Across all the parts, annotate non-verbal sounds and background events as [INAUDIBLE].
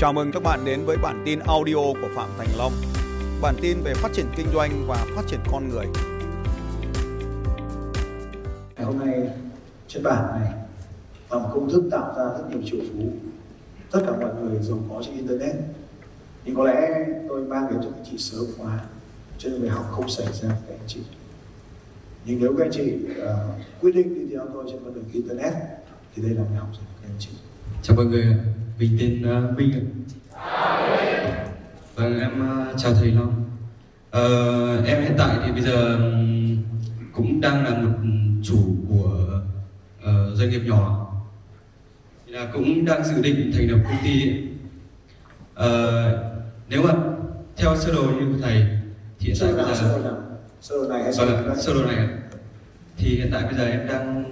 Chào mừng các bạn đến với bản tin audio của Phạm Thành Long. Bản tin về phát triển kinh doanh và phát triển con người. Ngày hôm nay trên bản này là một công thức tạo ra rất nhiều triệu phú. Tất cả mọi người giàu có trên internet. Nhưng có lẽ tôi mang đến cho các chị sớm quá cho nên bài học không xảy ra với các anh chị. Nhưng nếu các anh chị uh, quyết định đi theo tôi trên con đường internet thì đây là bài học dành cho các anh chị. Chào mọi người, mình tên uh, Minh ạ. Vâng, em uh, chào thầy Long. Uh, em hiện tại thì bây giờ cũng đang là một chủ của uh, doanh nghiệp nhỏ. Thì là cũng đang dự định thành lập công ty. Uh, nếu mà theo sơ đồ như thầy thì hiện tại bây nào, sơ đồ giờ nào? Sơ đồ này hay sơ đồ Vâng, này? sơ đồ này ạ. thì hiện tại bây giờ em đang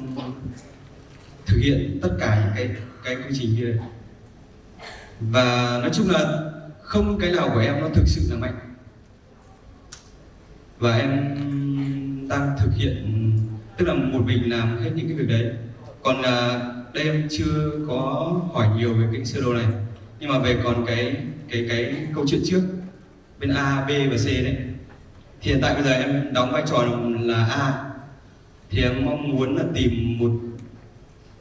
thực hiện tất cả những cái cái quy trình kia và nói chung là không cái nào của em nó thực sự là mạnh. Và em đang thực hiện tức là một mình làm hết những cái việc đấy. Còn à, đây em chưa có hỏi nhiều về cái sơ đồ này. Nhưng mà về còn cái cái cái câu chuyện trước bên A, B và C đấy. Thì hiện tại bây giờ em đóng vai trò là A. Thì em mong muốn là tìm một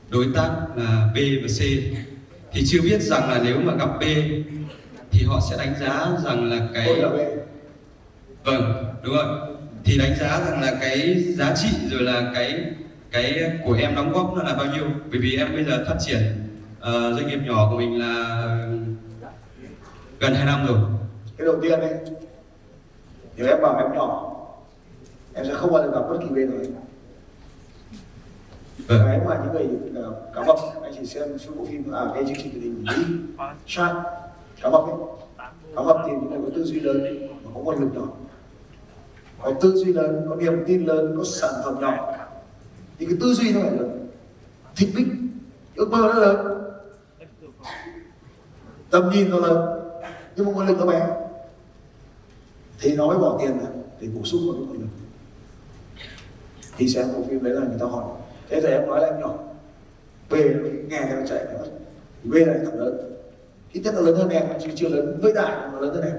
đối tác là B và C thì chưa biết rằng là nếu mà gặp B thì họ sẽ đánh giá rằng là cái Tôi là B. vâng đúng rồi thì đánh giá rằng là cái giá trị rồi là cái cái của em đóng góp nó là bao nhiêu bởi vì em bây giờ phát triển ờ, doanh nghiệp nhỏ của mình là gần 2 năm rồi Cái đầu tiên đấy, nếu em bảo em nhỏ, em sẽ không bao giờ gặp bất kỳ bên nào vâng cái mà những người ờ, uh, cá mập. Anh chỉ xem phim bộ phim à cái chương trình truyền hình Mỹ. Shark cá mập ấy. Cá mập thì những người có tư duy lớn mà có nguồn lực nhỏ có tư duy lớn có niềm tin lớn có sản phẩm nhỏ. Thì cái tư duy nó phải lớn thích bích ước mơ nó lớn. Tầm nhìn nó lớn nhưng mà nguồn lực nó bé. Thì nó mới bỏ tiền ra để bổ sung vào cái nguồn lực. Thì xem bộ phim đấy là người ta hỏi thế thì em nói là em nhỏ. B nghe theo chạy phải mất B là thằng lớn. Ít nhất nó lớn hơn em chứ chưa lớn. Với đại nó lớn hơn em.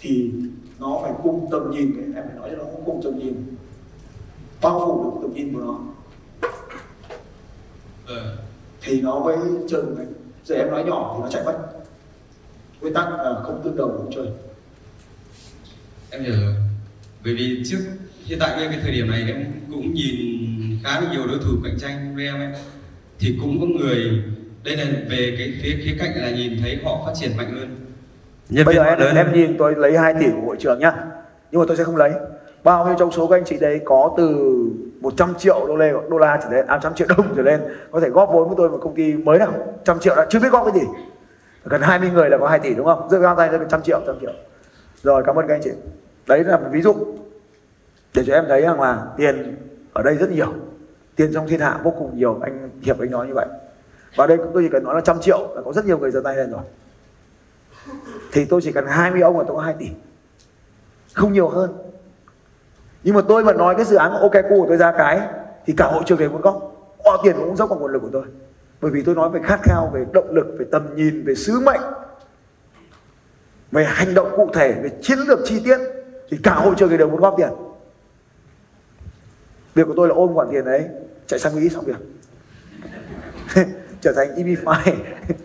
Thì nó phải cùng tầm nhìn. Em phải nói cho nó cùng tầm nhìn. Bao phủ được tầm nhìn của nó. Vâng. Thì nó mới chơi được mình giờ em nói nhỏ thì nó chạy mất. Nguyên tắc là không tương đồng không chơi. Em hiểu rồi. Bởi vì trước hiện tại ngay cái thời điểm này em cũng nhìn khá là nhiều đối thủ cạnh tranh với em ấy. Thì cũng có người đây là về cái phía khía cạnh là nhìn thấy họ phát triển mạnh hơn. Nhân bây giờ em, lớn. em nhìn tôi lấy 2 tỷ của hội trưởng nhá. Nhưng mà tôi sẽ không lấy. Bao nhiêu trong số các anh chị đấy có từ 100 triệu đô la đô la trở lên à trăm triệu đồng trở lên có thể góp vốn với tôi một công ty mới nào? Trăm triệu đã chưa biết góp cái gì. Gần 20 người là có 2 tỷ đúng không? Giơ cao tay lên trăm triệu trăm triệu. Rồi cảm ơn các anh chị. Đấy là một ví dụ để cho em thấy rằng là tiền ở đây rất nhiều. Tiền trong thiên hạ vô cùng nhiều. Anh hiệp anh nói như vậy. Và đây tôi chỉ cần nói là trăm triệu là có rất nhiều người giơ tay lên rồi. Thì tôi chỉ cần 20 ông là tôi có 2 tỷ. Không nhiều hơn. Nhưng mà tôi mà nói cái dự án ok của tôi ra cái, thì cả hội trường đều muốn góp bỏ tiền cũng dốc vào nguồn lực của tôi. Bởi vì tôi nói về khát khao, về động lực, về tầm nhìn, về sứ mệnh, về hành động cụ thể, về chiến lược chi tiết, thì cả hội trường đều muốn góp tiền việc của tôi là ôm khoản tiền đấy chạy sang mỹ xong việc. [LAUGHS] Trở thành EB5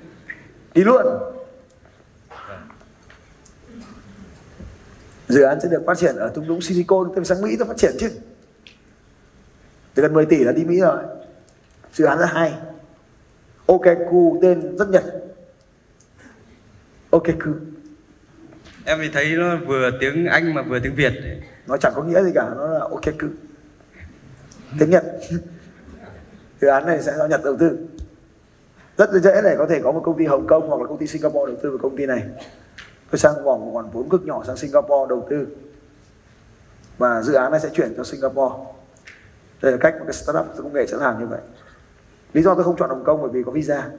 [LAUGHS] đi luôn. Dự án sẽ được phát triển ở thung lũng Silicon tôi sang Mỹ tôi phát triển chứ. Từ gần 10 tỷ là đi Mỹ rồi. Dự án rất hay. OKQ tên rất nhật. OKQ em thì thấy nó vừa tiếng anh mà vừa tiếng việt. Nó chẳng có nghĩa gì cả nó là OKQ tiếng Nhật dự án này sẽ do Nhật đầu tư. Rất dễ để có thể có một công ty Hồng Kông hoặc là công ty Singapore đầu tư vào công ty này. Tôi sang vòng một khoản vốn cực nhỏ sang Singapore đầu tư. Và dự án này sẽ chuyển cho Singapore. Đây là cách một cái startup công nghệ sẽ làm như vậy. Lý do tôi không chọn Hồng Kông bởi vì có visa.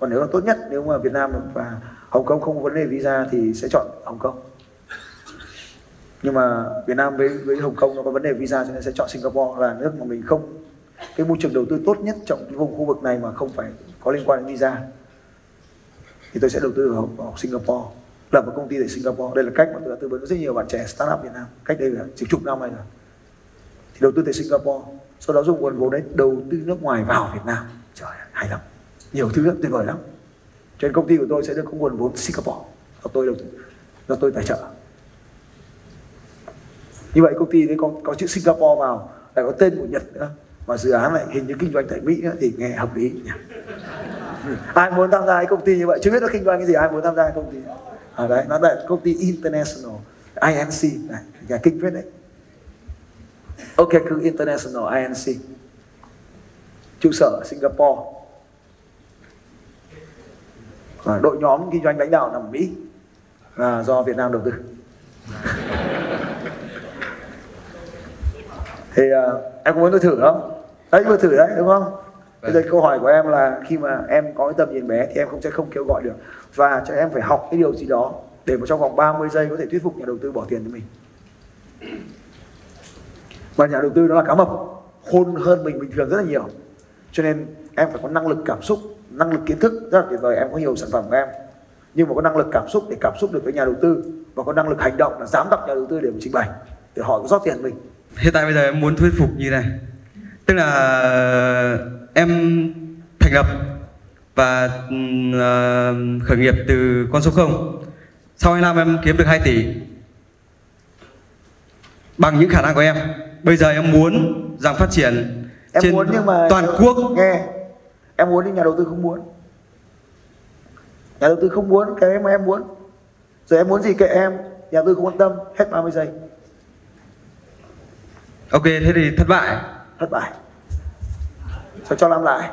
Còn nếu là tốt nhất, nếu mà Việt Nam và Hồng Kông không có vấn đề visa thì sẽ chọn Hồng Kông nhưng mà Việt Nam với với Hồng Kông nó có vấn đề visa cho nên sẽ chọn Singapore là nước mà mình không cái môi trường đầu tư tốt nhất trong cái vùng khu vực này mà không phải có liên quan đến visa. Thì tôi sẽ đầu tư vào, vào Singapore lập một công ty tại Singapore. Đây là cách mà tôi đã tư vấn rất nhiều bạn trẻ startup Việt Nam. Cách đây là chỉ chục năm rồi. Thì đầu tư tại Singapore sau đó dùng nguồn vốn đấy đầu tư nước ngoài vào Việt Nam. Trời ơi, hay lắm. Nhiều thứ rất tuyệt vời lắm. Cho nên công ty của tôi sẽ được có nguồn vốn Singapore. Do tôi đầu tư do tôi tài trợ như vậy công ty đấy có có chữ Singapore vào lại có tên của Nhật nữa. Mà dự án lại hình như kinh doanh tại Mỹ nữa, thì nghe hợp lý nhỉ. Ừ. Ai muốn tham gia cái công ty như vậy? Chưa biết nó kinh doanh cái gì ai muốn tham gia cái công ty? À đấy nó là công ty international INC này nhà kinh phết đấy. Ok cứ international INC trụ sở ở Singapore. À, đội nhóm kinh doanh lãnh đạo nằm ở Mỹ. Là do Việt Nam đầu tư. [LAUGHS] thì uh, em có muốn tôi thử không đấy vừa thử đấy đúng không? Bây giờ câu hỏi của em là khi mà em có cái tầm nhìn bé thì em không sẽ không kêu gọi được. Và cho em phải học cái điều gì đó để mà trong vòng 30 giây có thể thuyết phục nhà đầu tư bỏ tiền cho mình. Và nhà đầu tư đó là cá mập khôn hơn mình bình thường rất là nhiều. Cho nên em phải có năng lực cảm xúc năng lực kiến thức rất là tuyệt vời. Em có nhiều sản phẩm của em nhưng mà có năng lực cảm xúc để cảm xúc được với nhà đầu tư và có năng lực hành động là dám gặp nhà đầu tư để mà trình bày để có rót tiền mình hiện tại bây giờ em muốn thuyết phục như này. Tức là em thành lập và uh, khởi nghiệp từ con số 0 sau 2 năm em kiếm được 2 tỷ bằng những khả năng của em. Bây giờ em muốn rằng phát triển em trên muốn nhưng mà toàn quốc. nghe em muốn nhưng nhà đầu tư không muốn. Nhà đầu tư không muốn cái mà em muốn. Rồi em muốn gì kệ em nhà đầu tư không quan tâm hết 30 giây ok thế thì thất bại. Thất bại. Sao cho làm lại.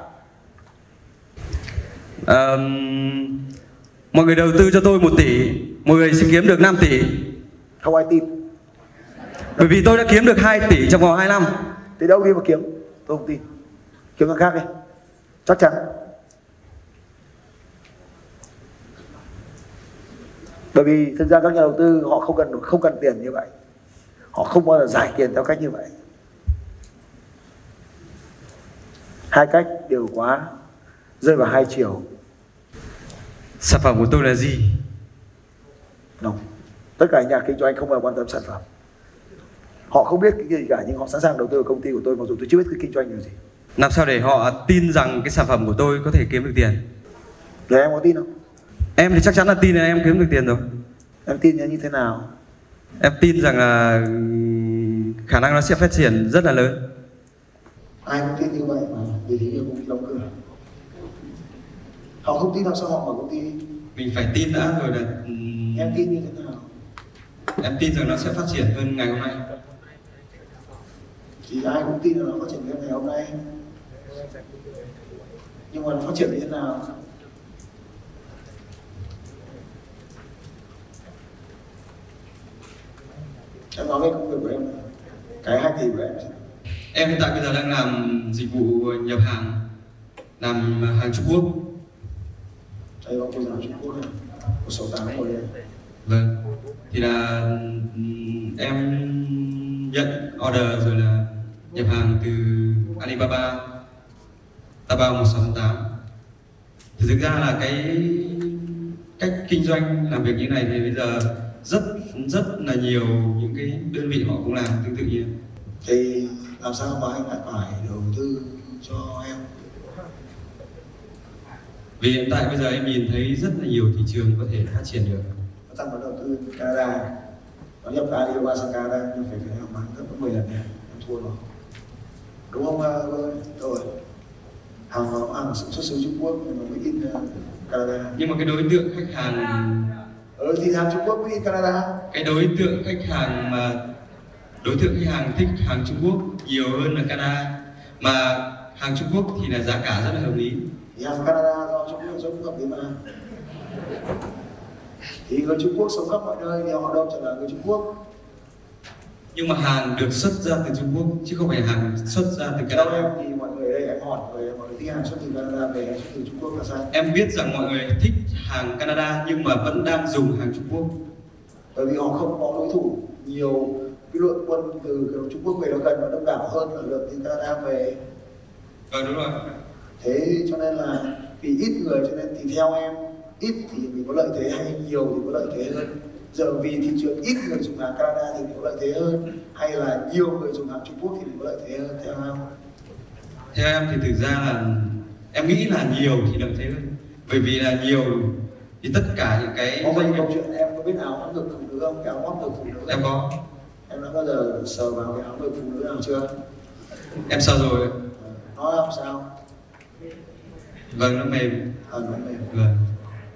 Ờm, mọi người đầu tư cho tôi 1 tỷ. Mọi người sẽ kiếm được 5 tỷ. Không ai tin. Bởi vì tôi đã kiếm được 2 tỷ trong vòng 2 năm. Thì đâu đi mà kiếm? Tôi không tin. Kiếm thằng khác đi. Chắc chắn. Bởi vì thực ra các nhà đầu tư họ không cần không cần tiền như vậy họ không bao giờ giải tiền theo cách như vậy. Hai cách đều quá rơi vào hai chiều. Sản phẩm của tôi là gì? Đúng. tất cả nhà kinh doanh không bao giờ quan tâm sản phẩm. Họ không biết cái gì cả nhưng họ sẵn sàng đầu tư vào công ty của tôi mặc dù tôi chưa biết cái kinh doanh là gì. Làm sao để họ tin rằng cái sản phẩm của tôi có thể kiếm được tiền? Rồi em có tin không? Em thì chắc chắn là tin là em kiếm được tiền rồi. Em tin như thế nào em tin rằng là khả năng nó sẽ phát triển rất là lớn. Ai cũng tin như vậy mà vì thế nhiều công ty đóng cửa. Họ không tin làm sao họ mở công ty? Mình phải tin đã rồi là em tin như thế nào? Em tin rằng nó sẽ phát triển hơn ngày hôm nay. Thì ai cũng tin là nó phát triển đến ngày hôm nay. Nhưng mà nó phát triển như thế nào em nói về công việc của em. Cái hai tỷ của em. Em hiện tại bây giờ đang làm dịch vụ nhập hàng làm hàng Trung Quốc. Đây có cô giáo Trung Quốc này. Có số tám ngồi đây vâng. Thì là em nhận order rồi là nhập hàng từ Alibaba Taobao 1688 thì thực ra là cái cách kinh doanh làm việc như này thì bây giờ rất rất là nhiều những cái đơn vị họ cũng làm tương tự như thì làm sao mà anh lại phải đầu tư cho em? Vì hiện tại bây giờ em nhìn thấy rất là nhiều thị trường có thể phát triển được. Nó tăng vào đầu tư Canada. Nó nhập Alibaba sang Canada nhưng phải phải làm bán gấp 10 lần này em thua nó. Đúng không ờ, rồi. Hàng nó hàng sản xuất xứ Trung Quốc nhưng mà mới in Canada. Nhưng mà cái đối tượng khách hàng ừ thì hàng Trung Quốc in Canada cái đối tượng khách hàng mà đối tượng khách hàng thích hàng Trung Quốc nhiều hơn là Canada. Mà hàng Trung Quốc thì là giá cả rất là hợp lý. Thì hàng Canada do Trung Quốc sống khắp đi mà. Thì người Trung Quốc sống khắp mọi nơi thì họ đâu chỉ là người Trung Quốc. Nhưng mà hàng được xuất ra từ Trung Quốc chứ không phải hàng xuất ra từ theo Canada em thì mọi người đây em mọi người thích hàng xuất từ Canada về hay xuất từ Trung Quốc là sao? Em biết rằng mọi người thích hàng Canada nhưng mà vẫn đang dùng hàng Trung Quốc. Bởi vì họ không có đối thủ nhiều. Cái lượng quân từ Trung Quốc về nó gần và đông đảo hơn là lượng từ Canada về. Vâng đúng rồi. Thế cho nên là vì ít người cho nên thì theo em ít thì mình có lợi thế hay nhiều thì có lợi thế hơn. Giờ vì thị trường ít người dùng hàng Canada thì mình có lợi thế hơn. Hay là nhiều người dùng hàng Trung Quốc thì mình có lợi thế hơn theo không? Theo em thì thực ra là em nghĩ là nhiều thì lợi thế hơn bởi vì là nhiều thì tất cả những cái có nghiệp câu chuyện em có biết áo ấm ngực phụ nữ không? Cái áo ấm ngực phụ nữ em có. Em đã bao giờ sờ vào cái áo ngực phụ nữ nào chưa? em sợ rồi. Nói không? Sao? vâng nó mềm. Ờ, nó mềm. vâng.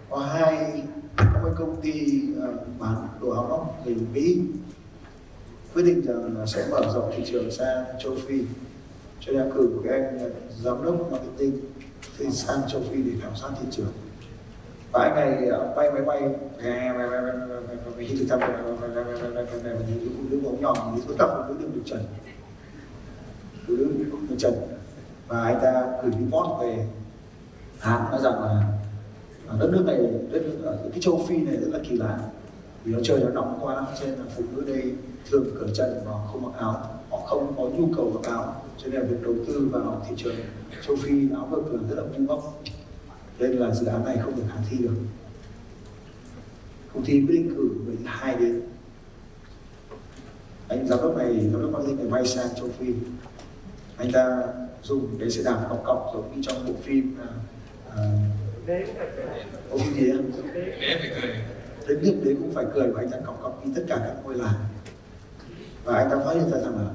Có hai có một công ty ờ, bán đồ áo lót người Mỹ. Quyết định rằng là sẽ mở rộng thị trường sang châu Phi cho nên cử một cái anh giám đốc marketing thì sang châu Phi để khảo sát thị trường và anh này bay máy bay khi thực tập. và những phụ nữ bóng nhỏ thì có tập phụ nữ đều được trần phụ nữ được trần và anh ta gửi report về hãng nói rằng là đất nước này đất nước ở cái châu phi này rất là kỳ lạ vì nó trời nó nóng quá cho nên là phụ nữ đây thường cởi chân và không mặc áo họ không có nhu cầu mặc áo cho nên là việc đầu tư vào thị trường châu phi áo ngực là rất là ngu ngốc. Nên là dự án này không thể khả thi được. Công ty quyết định cử người thứ hai đến. Anh giám đốc này giám đốc marketing này bay sang châu phi. Anh ta dùng cái xe đạp cọc cọc giống như trong bộ phim uh, có phim gì phải cười. Đến điểm đến cũng phải cười và anh ta cọc cọc đi tất cả các ngôi làng và anh ta phát hiện ra rằng là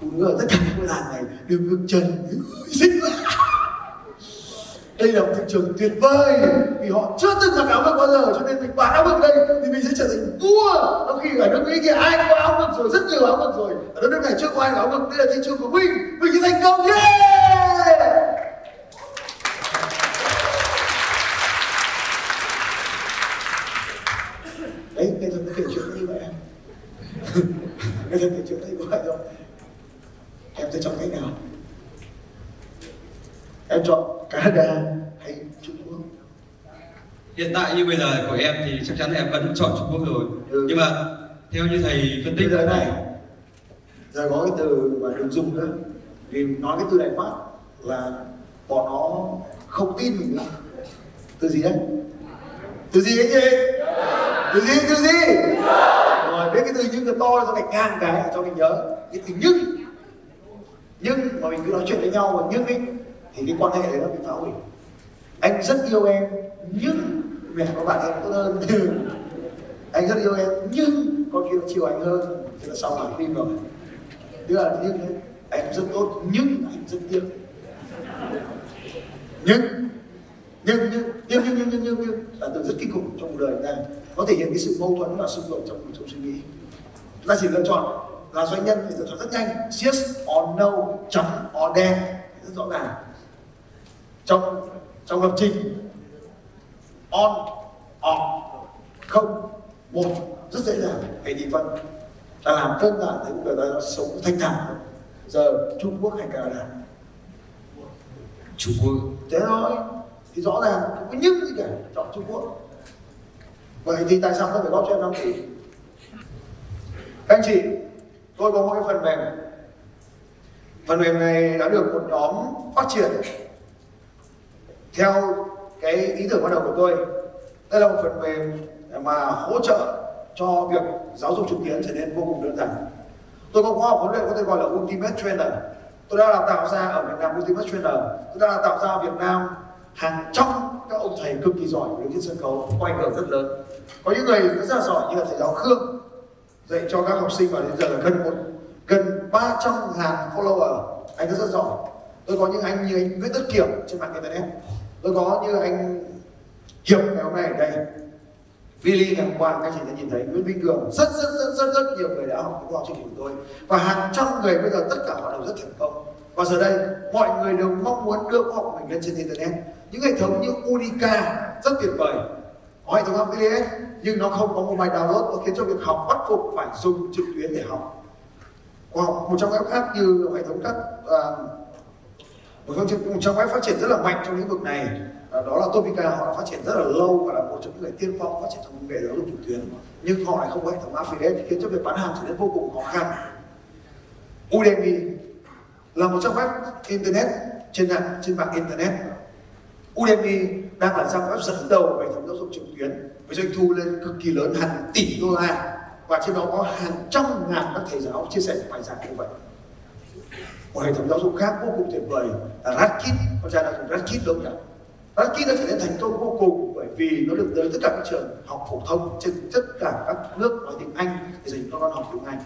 phụ nữ ở tất cả những ngôi làng này đều ngực chân xinh quá đây là một thị trường tuyệt vời, vì họ chưa từng mặc áo ngực bao giờ, cho nên mình bán áo ngực đây thì mình sẽ trở thành vua. Trong khi ở nước mỹ kia ai cũng có áo ngực rồi, rất nhiều áo ngực rồi. Ở đất nước này chưa có ai có áo ngực đây là thị trường của mình. Mình sẽ thành công, yeah đấy nghệ thuật nó kể chuyện như vậy em nghệ thuật kể chuyện như vậy thôi em sẽ chọn cách nào em chọn Canada hay Trung Quốc hiện tại như bây giờ của em thì chắc chắn là em vẫn chọn Trung Quốc rồi. Ừ. nhưng mà theo như thầy phân tích bây giờ này giờ có cái từ mà đừng dùng nữa. Vì nói cái từ này phát là bọn nó không tin mình nữa từ gì đấy? Từ gì anh chị? Từ gì từ gì? Rồi biết cái từ nhưng từ to cho gạch ngang cái cho mình nhớ. Cái từ nhưng. Nhưng mà mình cứ nói chuyện với nhau mà nhưng ấy thì cái quan hệ đấy nó bị phá hủy. Anh rất yêu em nhưng mẹ của bạn em tốt hơn. [LAUGHS] Anh rất yêu em nhưng con kia nó chiều anh hơn. Thì là sau làm phim rồi. Tức là nhưng thế. Anh rất tốt nhưng anh rất tiếc. Nhưng nhưng nhưng nhưng nhưng nhưng nhưng nhưng, nhưng. Là từ rất kinh khủng trong cuộc đời này. Có nó thể hiện cái sự mâu thuẫn và xung đột trong trong suy nghĩ. Ta chỉ lựa chọn là doanh nhân thì lựa chọn rất nhanh. Yes or no trắng or đen. Rất rõ ràng. Trong trong lập trình on off không một. Rất dễ dàng hãy đi phân ta làm đơn giản thấy đời ta sống thanh thản. Giờ Trung Quốc hay Canada? Trung Quốc. Thế thôi thì rõ ràng không có nhưng gì cả. Chọn Trung Quốc. Vậy thì tại sao tôi phải góp cho em năm tỷ? Các anh chị tôi có một cái phần mềm. Phần mềm này đã được một nhóm phát triển theo cái ý tưởng ban đầu của tôi. Đây là một phần mềm mà hỗ trợ cho việc giáo dục trực tuyến trở nên vô cùng đơn giản. Tôi có khóa học huấn luyện có thể gọi là ultimate trainer. Tôi đã đào tạo ra ở Việt Nam ultimate trainer. Tôi đã đào tạo ra ở Việt Nam hàng trăm các ông thầy cực kỳ giỏi về trên sân khấu. Có ảnh hưởng rất lớn. Có những người rất là giỏi như là thầy giáo Khương dạy cho các học sinh và đến giờ là gần một gần 300 ngàn follower. Anh rất rất giỏi. Tôi có những anh như anh Nguyễn Tất Kiểm trên mạng internet tôi có như anh Hiệp ngày hôm nay ở đây. Billy ngày hôm qua các chị đã nhìn thấy Nguyễn Vinh Cường. Rất rất rất rất rất nhiều người đã học qua chương trình của tôi. Và hàng trăm người bây giờ tất cả họ đều rất thành công. Và giờ đây mọi người đều mong muốn đưa khoa học của mình lên trên internet. Những hệ thống như Unica rất tuyệt vời. Có hệ thống affiliate nhưng nó không có mobile download nó khiến cho việc học bắt buộc phải dùng trực tuyến để học. Hoặc một trong các khác như hệ thống các uh, một trong cùng trong web phát triển rất là mạnh trong lĩnh vực này à, đó là Topica họ đã phát triển rất là lâu và là một trong những người tiên phong phát triển trong công nghệ giáo dục trực tuyến. Nhưng họ lại không có hệ thống affiliate khiến cho việc bán hàng trở nên vô cùng khó khăn. Udemy là một trang web internet trên mạng trên mạng internet. Udemy đang là trang web dẫn đầu về hệ thống giáo dục trực tuyến, với doanh thu lên cực kỳ lớn, hàng tỷ đô la. Và trên đó có hàng trăm ngàn các thầy giáo chia sẻ bài giảng như vậy một hệ thống giáo dục khác vô cùng tuyệt vời là Radkit con trai đã dùng Radkit đúng không nhỉ? Radkit đã trở nên thành công vô cùng bởi vì nó được tới tất cả các trường học phổ thông trên tất cả các nước nói tiếng Anh để dành cho con học tiếng Anh.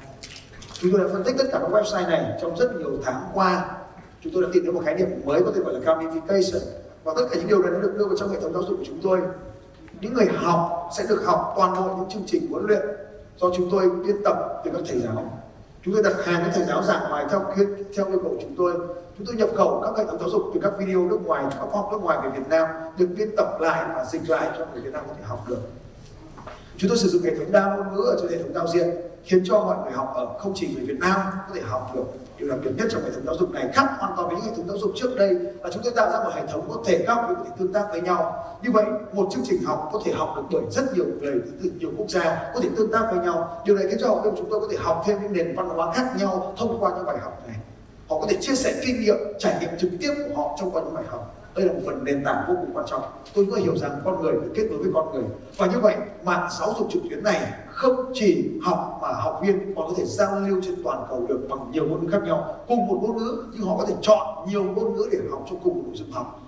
Chúng tôi đã phân tích tất cả các website này trong rất nhiều tháng qua. Chúng tôi đã tìm thấy một khái niệm mới có thể gọi là gamification. Và tất cả những điều này đã được đưa vào trong hệ thống giáo dục của chúng tôi. Những người học sẽ được học toàn bộ những chương trình huấn luyện do chúng tôi biên tập từ các thầy giáo chúng tôi đặt hàng các thầy giáo giảng bài theo theo yêu cầu chúng tôi. Chúng tôi nhập khẩu các hệ thống giáo dục từ các video nước ngoài, các khoa học nước ngoài về Việt Nam, được biên tập lại và dịch lại cho người Việt Nam có thể học được. Chúng tôi sử dụng hệ thống đa ngôn ngữ ở trên hệ thống giao diện, khiến cho mọi người học ở không chỉ người Việt Nam có thể học được điều đặc biệt nhất trong hệ thống giáo dục này, khác hoàn toàn với những hệ thống giáo dục trước đây, là chúng tôi tạo ra một hệ thống có thể các có thể tương tác với nhau. Như vậy, một chương trình học có thể học được bởi rất nhiều người từ nhiều quốc gia, có thể tương tác với nhau. Điều này khiến cho học viên chúng tôi có thể học thêm những nền văn hóa khác nhau thông qua những bài học này họ có thể chia sẻ kinh nghiệm, trải nghiệm trực tiếp của họ trong qua những bài học. Đây là một phần nền tảng vô cùng quan trọng. Tôi có hiểu rằng con người phải kết nối với con người. Và như vậy, mạng giáo dục trực tuyến này không chỉ học mà học viên còn có thể giao lưu trên toàn cầu được bằng nhiều ngôn ngữ khác nhau, cùng một ngôn ngữ, nhưng họ có thể chọn nhiều ngôn ngữ để học trong cùng một nội dung học.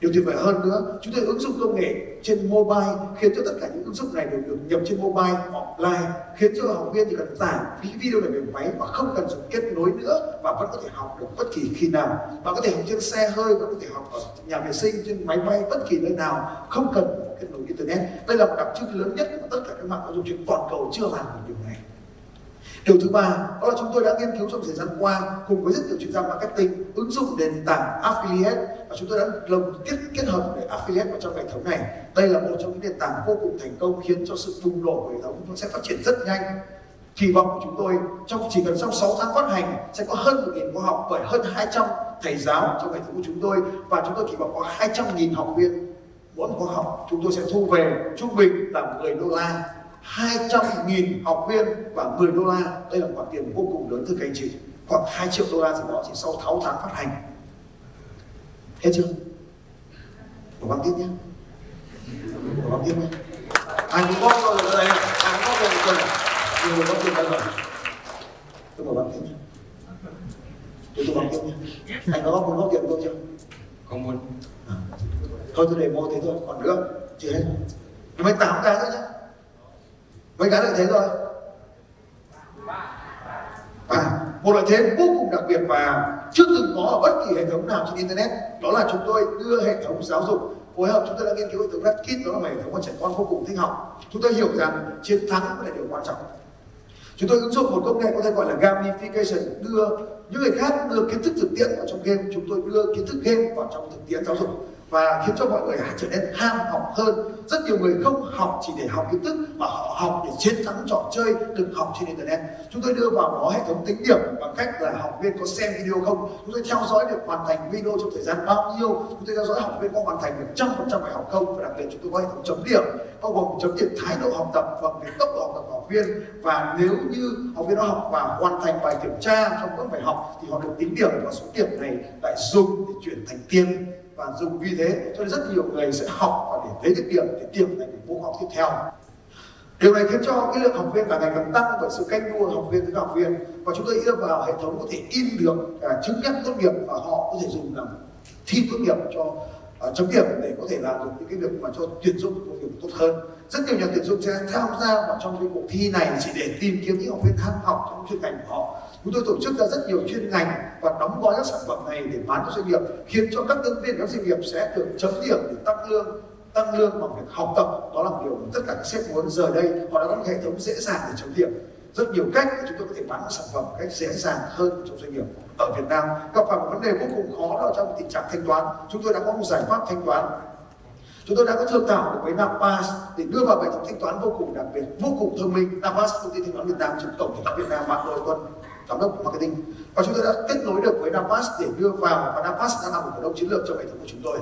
Điều tuyệt vời hơn nữa, chúng tôi ứng dụng công nghệ trên mobile khiến cho tất cả những ứng dụng này đều được nhập trên mobile offline khiến cho học viên chỉ cần tải cái video này về máy và không cần dùng kết nối nữa và vẫn có thể học được bất kỳ khi nào. Bạn có thể học trên xe hơi, bạn có thể học ở nhà vệ sinh, trên máy bay, bất kỳ nơi nào, không cần kết nối internet. Đây là một đặc trưng lớn nhất mà tất cả các mạng giáo dục trên toàn cầu chưa làm được điều này. Điều thứ ba, đó là chúng tôi đã nghiên cứu trong thời gian qua cùng với rất nhiều chuyên gia marketing ứng dụng nền tảng affiliate và chúng tôi đã lồng kết kết hợp để affiliate vào trong hệ thống này. Đây là một trong những nền tảng vô cùng thành công khiến cho sự bùng nổ của hệ thống chúng sẽ phát triển rất nhanh. Kỳ vọng của chúng tôi trong chỉ cần trong 6 tháng phát hành sẽ có hơn 1.000 khóa học bởi hơn 200 thầy giáo trong hệ thống của chúng tôi và chúng tôi kỳ vọng có 200.000 học viên mỗi khóa học chúng tôi sẽ thu về trung bình là 10 đô la 200.000 học viên và 10 đô la. Đây là khoản tiền vô cùng lớn thưa các anh chị. Khoảng 2 triệu đô la gì đó chỉ sau 6 tháng phát hành. Hết chưa? Đổ băng tiếp nhé. Đổ băng tiếp nhé. Ai cũng góp rồi ở đây Ai cũng góp rồi rồi Nhiều người góp tiền đây rồi. Tôi mở băng tiếp nhé. Tôi tôi băng tiếp nhé. Anh có muốn góp tiền tôi chưa? Không muốn. À. Thôi tôi để mua thế thôi Còn nữa. Chưa hết. Mày tám cái nữa nhé mấy cái lợi thế rồi. À, một lợi thế vô cùng đặc biệt và chưa từng có ở bất kỳ hệ thống nào trên internet đó là chúng tôi đưa hệ thống giáo dục phối hợp. Chúng tôi đã nghiên cứu hệ thống Redkit đó là hệ thống mà trẻ con vô cùng thích học. Chúng tôi hiểu rằng chiến thắng là điều quan trọng. Chúng tôi ứng dụng một công nghệ có thể gọi là gamification đưa những người khác đưa kiến thức thực tiễn vào trong game. Chúng tôi đưa kiến thức game vào trong thực tiễn giáo dục và khiến cho mọi người trở nên ham học hơn. Rất nhiều người không học chỉ để học kiến thức mà họ học để chiến thắng trò chơi được học trên internet. Chúng tôi đưa vào đó hệ thống tính điểm bằng cách là học viên có xem video không? Chúng tôi theo dõi được hoàn thành video trong thời gian bao nhiêu? Chúng tôi theo dõi học viên có hoàn thành được trăm phần trăm bài học không? Và đặc biệt chúng tôi có hệ thống chấm điểm, bao gồm chấm điểm thái độ học tập và việc tốc độ học tập của học viên. Và nếu như học viên đó học và hoàn thành bài kiểm tra trong các bài học, thì họ được tính điểm và số điểm này lại dùng để chuyển thành tiền và dùng vì thế cho nên rất nhiều người sẽ học và để lấy được điểm để điểm này để môn học tiếp theo. Điều này khiến cho cái lượng học viên càng ngày càng tăng bởi sự canh đua học viên với học viên. Và chúng tôi đưa vào hệ thống có thể in được à, chứng nhận tốt nghiệp và họ có thể dùng làm thi tốt nghiệp cho uh, chấm điểm để có thể làm được những cái việc mà cho tuyển dụng công việc tốt hơn. Rất nhiều nhà tuyển dụng sẽ tham gia vào trong cái cuộc thi này chỉ để tìm kiếm những học viên ham học trong chuyên ngành của họ. Chúng tôi tổ chức ra rất nhiều chuyên ngành và đóng gói các sản phẩm này để bán cho doanh nghiệp khiến cho các nhân viên các doanh nghiệp sẽ được chấm điểm để tăng lương tăng lương bằng việc học tập. Đó là điều mà tất cả các sếp muốn. Giờ đây họ đã có một hệ thống dễ dàng để chấm điểm rất nhiều cách để chúng tôi có thể bán sản phẩm một cách dễ dàng hơn trong doanh nghiệp. Ở Việt Nam gặp phải một vấn đề vô cùng khó đó trong tình trạng thanh toán. Chúng tôi đã có một giải pháp thanh toán. Chúng tôi đã có thương thảo được với Napas để đưa vào hệ thống thanh toán vô cùng đặc biệt vô cùng thông minh. Napas công ty thanh toán Việt Nam trực tổng thanh toán Việt Nam bạn đội Quân, giám đốc marketing. Và chúng tôi đã kết nối được với Napas để đưa vào. Và Napas đã là một cổ đông chiến lược trong hệ thống của chúng tôi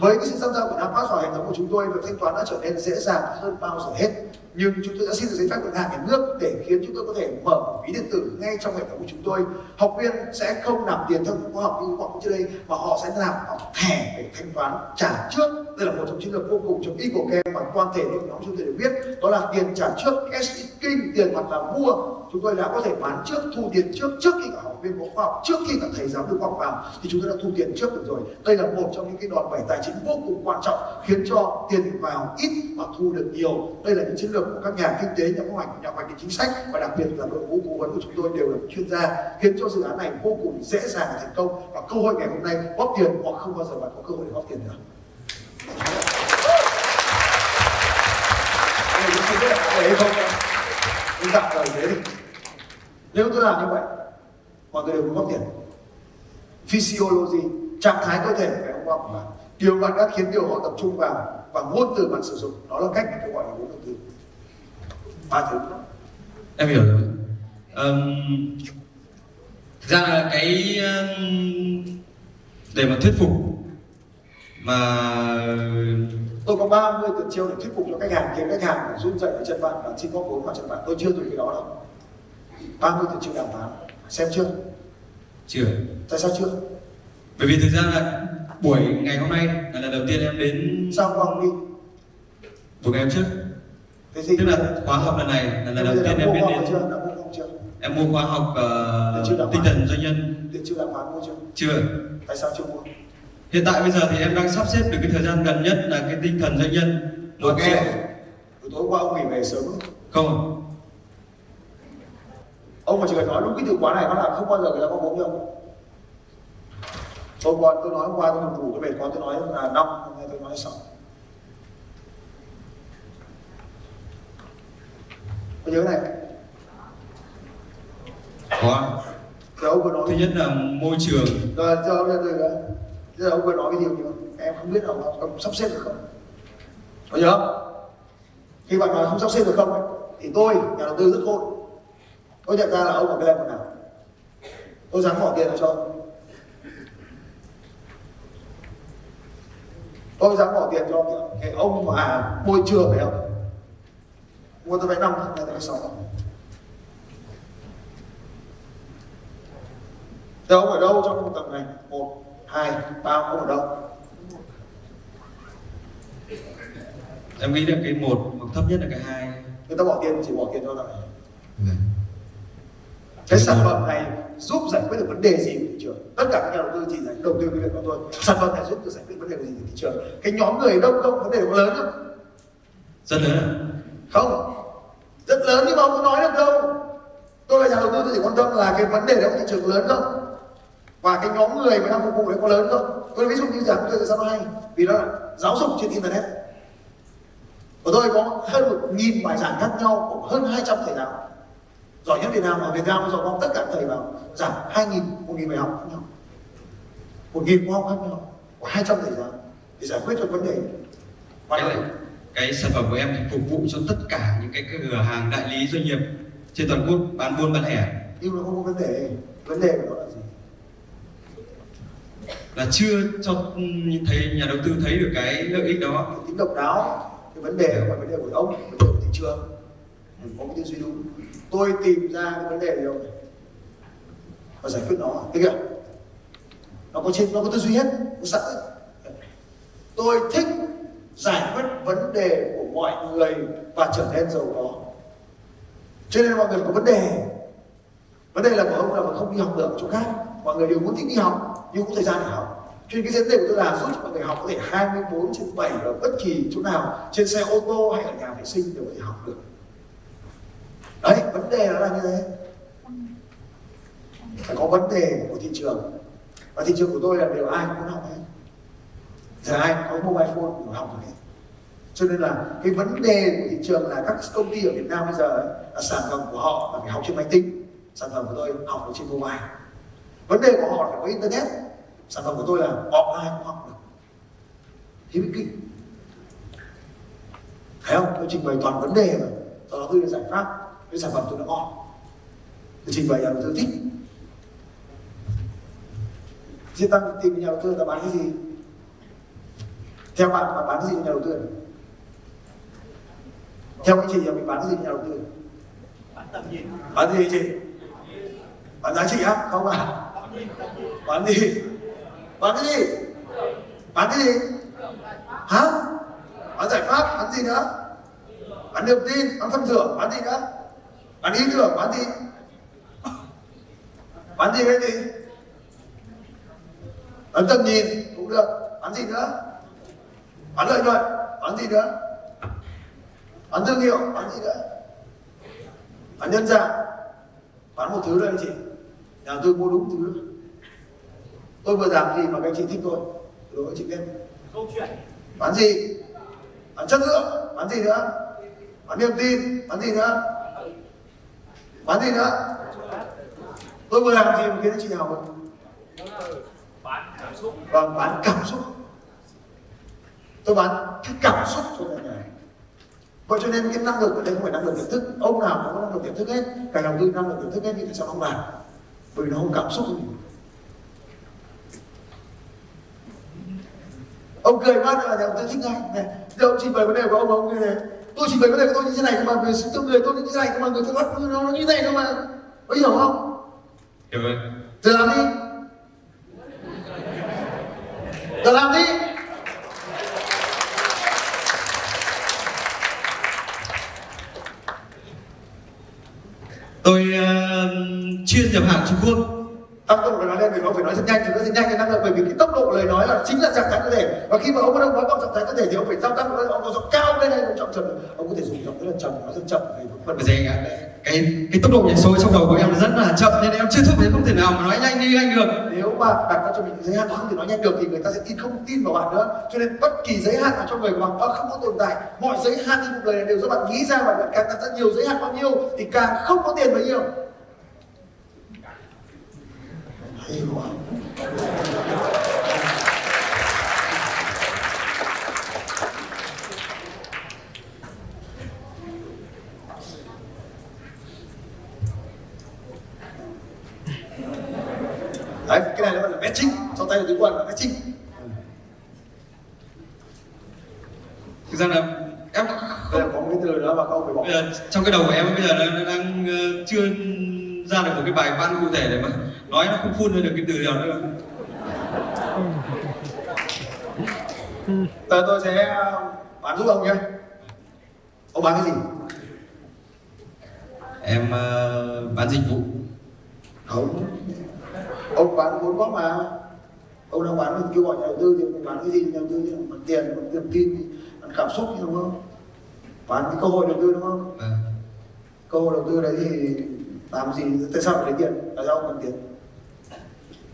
với cái sự tham gia của NAPAS vào hệ thống của chúng tôi, việc thanh toán đã trở nên dễ dàng hơn bao giờ hết. Nhưng chúng tôi đã xin được giấy phép của ngân hàng nhà nước để khiến chúng tôi có thể mở một ví điện tử ngay trong hệ thống của chúng tôi. Học viên sẽ không nạp tiền theo khóa học như khóa học trước đây, mà họ sẽ nạp bằng thẻ để thanh toán trả trước. Đây là một trong chiến lược vô cùng trong ý của kem mà toàn thể đội nhóm chúng tôi đều biết. Đó là tiền trả trước, cash is king tiền mặt là mua. Chúng tôi đã có thể bán trước, thu tiền trước trước khi cả học viên có khoa học trước khi các thầy giáo đưa khoa học vào thì chúng ta đã thu tiền trước được rồi. Đây là một trong những cái đòn bẩy tài chính vô cùng quan trọng khiến cho tiền vào ít mà thu được nhiều. Đây là những chiến lược của các nhà kinh tế nhà khoa học nhà hoạch định chính sách và đặc biệt là đội ngũ cố vấn của chúng tôi đều là chuyên gia khiến cho dự án này vô cùng dễ dàng thành công. Và cơ hội ngày hôm nay góp tiền hoặc không bao giờ bạn có cơ hội để góp tiền nữa Đây, chúng không tạm thời thế đi. Nếu tôi làm như vậy mọi người đều có góp tiền. Physiology trạng thái cơ thể hôm qua của bạn điều bạn đã khiến điều họ tập trung vào và ngôn từ bạn sử dụng đó là cách tôi gọi là vốn đầu tư ba thứ em hiểu rồi. Um, thực ra là cái um, để mà thuyết phục mà tôi có 30 tuyệt chiêu để thuyết phục cho khách hàng khiến khách hàng phải run dậy ở chân bạn và xin góp vốn vào chân bạn. Tôi chưa dùng cái đó đâu. 30 tuyệt chiêu đàm phán xem chưa? Chưa. Tại sao chưa? Bởi vì thực ra là buổi ngày hôm nay là lần đầu tiên em đến sao qua không đi buổi ngày hôm trước. Thế thì tức là khóa học lần này là lần đầu tiên em biết đến chưa? Đã mua không chưa? Em mua khóa học chưa uh, tinh thần doanh nhân. Tuyệt chiêu đàm phán mua chưa? Chưa. Tại sao chưa mua? Hiện tại bây giờ thì em đang sắp xếp được cái thời gian gần nhất là cái tinh thần doanh nhân. Một buổi tối qua ông nghỉ về sớm không ông mà chỉ cần nói đúng cái từ khóa này nó là không bao giờ người ta có vốn cho ông. Hôm qua tôi nói hôm qua tôi buồn ngủ tôi mệt quá tôi nói là năm hôm nay tôi nói sáu. Có nhớ này. Có giờ ông vừa nói thứ nhất là môi trường. Rồi bây giờ rồi giờ ông vừa nói cái gì không em không biết ông ông sắp xếp được không? Có nhớ khi bạn nói không sắp xếp được không ấy, thì tôi nhà đầu tư rất khôn tôi nhận ra là ông ở cái level nào? Tôi dám bỏ tiền ra cho ông. Tôi dám bỏ tiền cho ông cái ông mà môi trường phải không? Mua tôi vay năm này tôi vay sáu Thế ông ở đâu trong tầm này? Một, hai, ba, ông ở đâu? em nghĩ là cái một hoặc thấp nhất là cái hai. Người ta bỏ tiền chỉ bỏ tiền cho lại. Cái sản phẩm này giúp giải quyết được vấn đề gì của thị trường? Tất cả các nhà đầu tư chỉ giải đầu tư cái việc của tôi. Sản phẩm này giúp được giải quyết vấn đề gì của thị trường? Cái nhóm người đông không vấn đề có lớn không? rất lớn. Không. Rất lớn nhưng mà ông có nói được đâu. Tôi là nhà đầu tư tôi chỉ quan tâm là cái vấn đề đó của thị trường lớn không? Và cái nhóm người mà đang phục vụ đấy có lớn không? Tôi ví dụ như giảng tôi tại sao nó hay? Vì nó là giáo dục trên internet. Của tôi có hơn một nghìn bài giảng khác nhau của hơn 200 thầy giáo giỏi nhất Việt Nam ở Việt Nam bây giờ có tất cả thầy vào giảng hai nghìn một nghìn bài học khác nhau. một nghìn khóa học khác nhau. Của 200 thầy giáo để giải quyết cho vấn đề quan cái, trọng cái sản phẩm của em thì phục vụ cho tất cả những cái cửa hàng đại lý doanh nghiệp trên toàn quốc bán buôn bán lẻ. Nhưng nó không có vấn đề vấn đề của nó là gì? Là chưa cho thấy nhà đầu tư thấy được cái lợi ích đó. Cái tính độc đáo cái vấn đề phải vấn đề của ông vấn đề của thị trường. Mình có cái tư duy đúng tôi tìm ra cái vấn đề gì và giải quyết nó. Được chưa nó có trên, nó có tư duy hết, nó sẵn. Tôi thích giải quyết vấn đề của mọi người và trở nên giàu có. Cho nên mọi người có vấn đề. Vấn đề là của ông là mà không đi học được ở chỗ khác. Mọi người đều muốn thích đi học, nhưng cũng thời gian để học. Cho nên cái vấn đề của tôi là giúp cho mọi người học có thể 24 trên 7 ở bất kỳ chỗ nào, trên xe ô tô hay ở nhà vệ sinh đều có thể học được đấy vấn đề nó là như thế. Phải có vấn đề của thị trường. Và thị trường của tôi là đều ai cũng muốn học hết. Giờ ai có mobile phone cũng học được hết cho nên là cái vấn đề của thị trường là các công ty ở Việt Nam bây giờ ấy, là sản phẩm của họ là phải học trên máy tính. Sản phẩm của tôi học được trên mobile. Vấn đề của họ là phải có internet. Sản phẩm của tôi là offline cũng học được. Thế mới kinh. Thấy không? Tôi trình bày toàn vấn đề mà. Sau đó tôi là giải pháp cái sản phẩm tôi nó ngon. Trình bày nhà đầu tư thích. Riêng tăng tìm nhà đầu tư ta bán cái gì? Theo bạn bạn bán cái gì nhà đầu tư? Theo các chị là mình bán cái gì nhà đầu tư? Bán gì chị? Bán giá trị á không à? Bán gì? Bán cái gì? Bán cái gì? Hả? Bán giải pháp bán gì nữa? Bán niềm tin bán phân xưởng bán gì nữa ý tưởng bán gì bán gì cái gì? Bán tầm nhìn cũng được. Bán gì nữa? Bán lợi nhuận. Bán gì nữa? Bán thương hiệu. Bán gì nữa? Bán nhân dạng. Bán một thứ thôi anh chị. Nhà tôi mua đúng thứ. Tôi vừa làm gì mà các anh chị thích tôi đối với chị biết. Bán gì? Bán chất lượng. Bán gì nữa? Bán niềm tin. Bán gì nữa bán gì nữa? Tôi vừa làm gì mà khiến chị nào bán cảm xúc. Vâng bán cảm xúc. Tôi bán cái cảm xúc cho người này. Vậy cho nên cái năng lực ở đây không phải năng lực tiềm thức. Ông nào cũng có năng lực tiềm thức hết. Cả đầu tư năng lực tiềm thức hết nhưng tại sao không làm. Bởi vì nó không cảm xúc gì ông cười quá là nhà đầu tư thích ngay này đâu trình bày vấn đề của ông ông như này. Tôi trình bày vấn đề của tôi như thế này nhưng mà về trong người tôi như thế này nhưng mà người tôi bắt nó như thế này không mà. Có hiểu không? Hiểu rồi. Giờ làm đi. Giờ làm đi. Tôi uh, chuyên nhập hàng Trung Quốc tăng tốc độ nói lên thì nó phải nói rất nhanh thì nó rất nhanh cái năng lượng bởi vì cái tốc độ lời nói là chính là trạng thái cơ thể. Và khi mà ông bắt đầu nói bằng trạng thái cơ thể thì ông phải giao tăng ông có giọng cao lên hay là giọng trầm ông có thể dùng giọng rất là trầm nói rất chậm Bất phải gì ạ cái cái tốc độ nhảy số trong đầu của em rất là chậm nên em chưa thúc đến không thể nào mà nói nhanh như anh được. Nếu mà đặt ra cho mình giới hạn không thể nói nhanh được thì người ta sẽ tin không tin vào bạn nữa. Cho nên bất kỳ giới hạn nào trong người của bạn nó không có tồn tại. Mọi giới hạn trong cuộc đời này đều do bạn nghĩ ra và bạn càng đặt ra nhiều giới hạn bao nhiêu thì càng không có tiền bấy nhiêu quá đấy cái này nó gọi là matching trong tay của tứ quan là matching thực ra là em đây là có một cái từ đó mà không phải bỏ. Bây giờ trong cái đầu của em bây giờ nó đang ờ, chưa ra được một cái bài văn cụ thể để mà nói nó không phun ra được cái từ nào nữa. Giờ tôi sẽ ờ, bán giúp ông nhé ông bán cái gì? Em ờ, bán dịch vụ. Không. Ông bán vốn góp mà. Ông đang bán mình kêu gọi nhà đầu tư thì ông bán cái gì? Nhà đầu tư chứ bằng tiền bằng niềm tin bằng cảm xúc đúng không? Bán cái cơ hội đầu tư đúng không? Vâng. cơ hội đầu tư đấy thì làm gì? Tại sao phải lấy tiền? Tại sao không cần tiền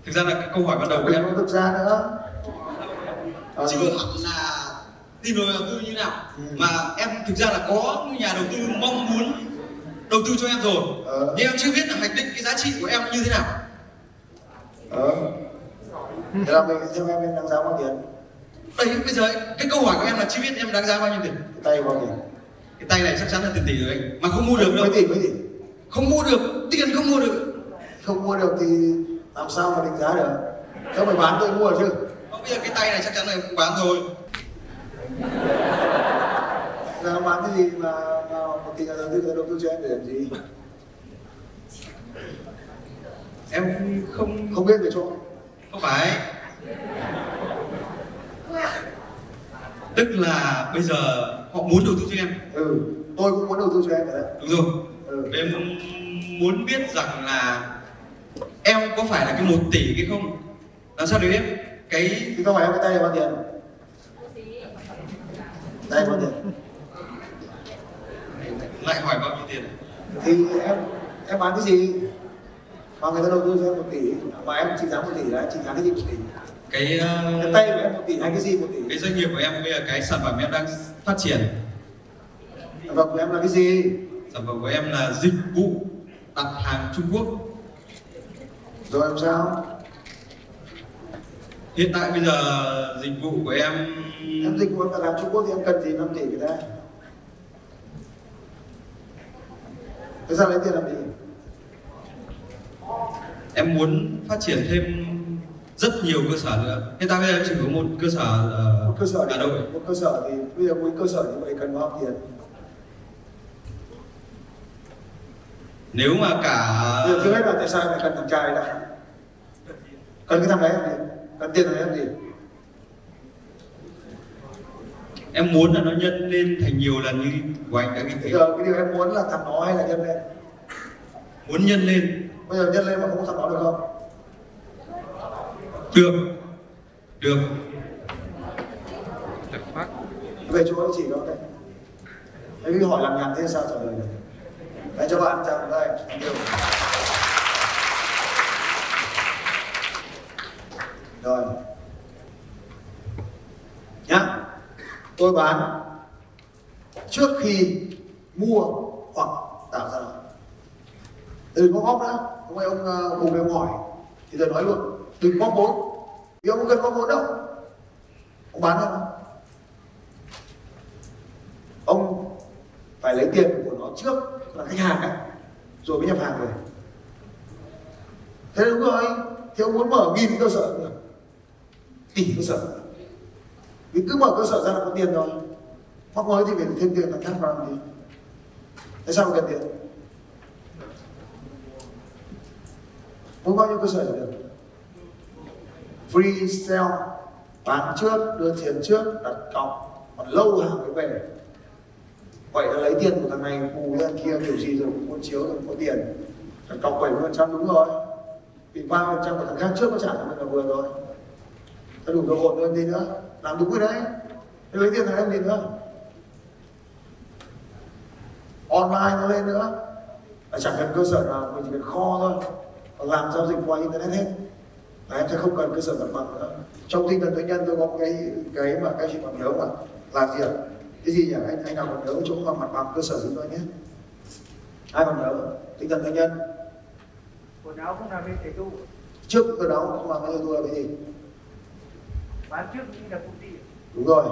thực ra là cái câu hỏi ban đầu của em thực ra nữa. À, chưa hẳn là tìm đầu tư như nào? Ừ. mà em thực ra là có nhà đầu tư mong muốn đầu tư cho em rồi. Ờ. nhưng em chưa biết là hoạch định cái giá trị của em như thế nào. Ờ. Thế là mình theo em em đáng giá bao tiền? Đấy bây giờ cái câu hỏi của em là chưa biết em đáng giá bao nhiêu tiền. Cái tay bao tiền cái tay này chắc chắn là tiền tỷ rồi anh mà không mua được đâu. mấy tỷ mấy tỷ? Không mua được tiền không mua được. Không mua được thì làm sao mà định giá được? Nếu phải bán tôi mua chứ. Không, bây giờ cái tay này chắc chắn là không bán rồi giờ bán cái gì mà, mà một tỷ đầu tư đầu tư cho em để làm gì? Em không không biết về chỗ. Không phải. Tức là bây giờ họ muốn đầu tư cho em. Ừ tôi cũng muốn đầu tư cho em đấy. Đúng rồi. Ừ. em muốn biết rằng là em có phải là cái một tỷ cái không? Làm sao để biết cái thì không phải em cái tay là bao tiền? Tay bao tiền? Lại hỏi bao nhiêu tiền? Thì em em bán cái gì? Mà người ta đầu tư cho em một tỷ mà em trị giá một tỷ là em trị giá cái gì một tỷ? Cái ờ, cái tay của em một tỷ hay cái gì một tỷ? cái doanh nghiệp của em bây giờ cái sản phẩm em đang phát triển. Sản phẩm của em là cái gì? Sản phẩm của em là dịch vụ đặt hàng Trung Quốc rồi làm sao? Hiện tại bây giờ dịch vụ của em em dịch vụ em làm Trung Quốc thì em cần gì? 5 tỷ người ta thế sao lấy tiền làm gì? Em muốn phát triển thêm rất nhiều cơ sở nữa. Hiện tại bây giờ chỉ có một cơ sở ở một cơ sở Hà Nội. một cơ sở thì bây giờ một cơ sở như vậy cần bao nhiêu tiền? Nếu mà cả thứ hết là tại sao lại cần thằng trai đã cần cái thằng đấy làm gì cần tiền này làm gì? Em muốn là nó nhân lên thành nhiều lần như của anh đã bây thấy giờ cái điều em muốn là thằng nó hay là nhân lên? Muốn nhân lên. Bây giờ nhân lên mà không có thằng nó được không? Được. Được. Về chỗ anh chỉ có đấy đấy cái hỏi làm nhàn thế sao trả lời được? Đấy cho bạn chào đây điều rồi. Nhá. Tôi bán trước khi mua hoặc tạo ra. Đừng có góp nữa không phải ông ờ, cùng em hỏi. Thì tôi nói luôn đừng góp vốn. Vì ông không cần góp vốn đâu. Ông bán được không ông phải lấy tiền của nó trước là khách hàng ấy rồi mới nhập hàng về. Thế đúng rồi thì ông muốn mở nghìn cơ sở được? Tỷ cơ sở? Vì cứ mở cơ sở ra là có tiền rồi. Móc mới thì phải thêm tiền là khác vào làm gì tại sao mà cần tiền? Muốn bao nhiêu cơ sở được? Free sale bán trước, đưa tiền trước, đặt cọc, còn lâu hàng mới về. Vậy là lấy tiền của thằng này, bù ra kia, kiểu gì rồi cũng muốn chiếu rồi cũng có tiền. Đặt cọc 70 phần trăm đúng rồi. Vì ba phần trăm của thằng khác trước nó trả cho mình là vừa rồi đủ cơ hội hơn gì nữa. Làm đúng cái đấy. Thế lấy tiền thằng em gì nữa. Online nó lên nữa. Là chẳng cần cơ sở nào mình chỉ cần kho thôi. Còn làm giao dịch qua internet hết. Là em sẽ không cần cơ sở mặt bằng nữa. Trong tinh thần doanh nhân tôi có cái cái mà các chị còn nhớ mà. Là gì ạ? Cái gì nhỉ? Anh anh nào còn nhớ chỗ mà mặt bằng cơ sở kinh doanh nhé. Ai còn nhớ? Tinh thần doanh nhân. Quần áo không làm bên thể tu. Trước cái đó không làm cái tôi là cái gì bán trước là công ty. Đúng rồi.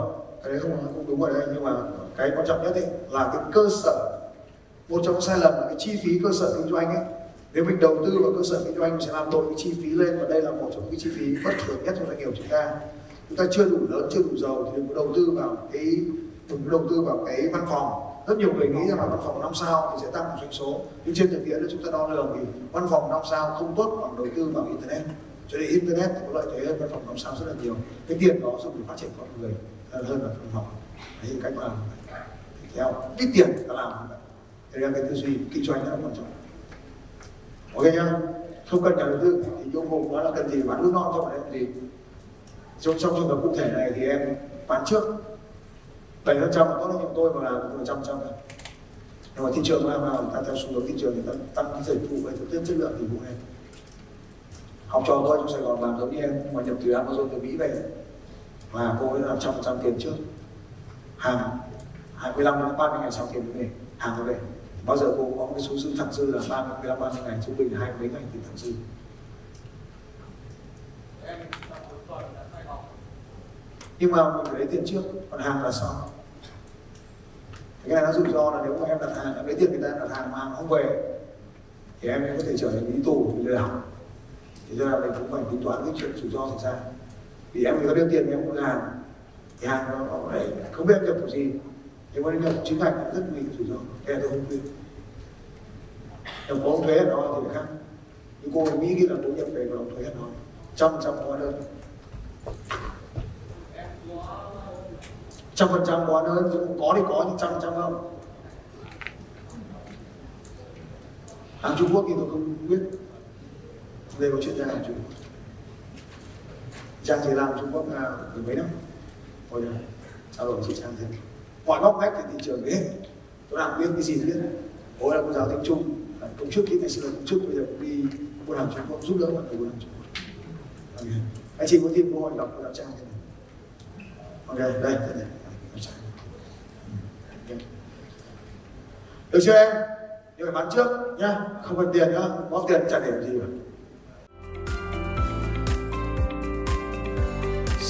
Cái đấy không không đúng rồi đây, nhưng mà cái quan trọng nhất ấy là cái cơ sở. Một trong những sai lầm là cái chi phí cơ sở kinh doanh ấy. Nếu mình đầu tư vào cơ sở kinh doanh, mình sẽ làm đội cái chi phí lên, và đây là một trong những chi phí bất thường nhất trong doanh nghiệp chúng ta. Chúng ta chưa đủ lớn, chưa đủ giàu thì đừng có đầu tư vào cái, đừng có đầu tư vào cái văn phòng. Rất nhiều người nghĩ rằng là văn phòng 5 sao thì sẽ tăng doanh số, nhưng trên thực tiễn chúng ta đo lường thì văn phòng 5 sao không tốt bằng đầu tư vào internet cho nên internet có lợi thế hơn, văn phòng 5 sao rất là nhiều. Cái tiền đó dùng để phát triển con người hơn hơn là văn phòng. Đấy là cách làm theo ít tiền ta làm thế là cái tư duy, kinh doanh rất là quan trọng. Ok nhá. Không cần nhà đầu tư, thì yêu cầu đó là cần gì, bán nước non cho bọn em thì trong trong trường hợp cụ thể này thì em bán trước. Bảy phần trăm tốt hơn tôi mà làm một trăm trăm nhưng mà thị trường làm nào ta theo xu hướng thị trường thì ta tăng cái dịch vụ về thực chất chất lượng dịch vụ em học trò tôi trong Sài Gòn làm giống như em mà nhập từ Amazon từ Mỹ về. Và cô ấy làm trăm trăm tiền trước. Hàng 25 đến 30 ngày sau tiền về. Hàng mới về. Bao giờ cô có một cái số dư thẳng dư là 30 15 30 ngày trung bình là hai mấy ngày thì thẳng dư. Nhưng mà mình phải lấy tiền trước còn hàng là sau cái này nó rủi ro là nếu mà em đặt hàng em lấy tiền người ta đặt hàng mà hàng không về thì em có thể trở thành lý tù bị lừa thì cho nên mình cũng phải tính toán cái chuyện rủi ro xảy ra. Vì em có đưa tiền em cũng hàng thì hàng nó, nó phải không biết nhập kiểu gì. Nhưng mà nhập chính ngạch rất nguy rủi ro. Cái tôi không khuyên nhập có thuế ở đó thì khác. Nhưng cô nghĩ nghĩ là cô nhập về và đóng thuế ở đó. Trăm trăm hóa đơn. Trăm phần trăm hóa đơn chứ có thì có nhưng trăm trăm không. Hàng Trung Quốc thì tôi không biết đây có chuyện gia hàng Trung Quốc Trang chỉ làm Trung Quốc là từ mấy năm? Hồi rồi, trao đổi chị Trang thế? Mọi góc ngách thì thị trường hết Tôi làm biết cái gì biết. Bố là cô giáo tiếng Trung. Công chức khi ngày xưa là công chức Bây giờ cũng đi buôn hàng Trung Quốc giúp đỡ mọi người buôn hàng Trung Quốc. Okay. Anh chị có thêm cơ hội đọc cô giáo Trang thế này Ok, đây, đây, đây. Ừ, Được chưa em? Nhưng phải bán trước nhá, không cần tiền nữa, có tiền chẳng để làm gì cả.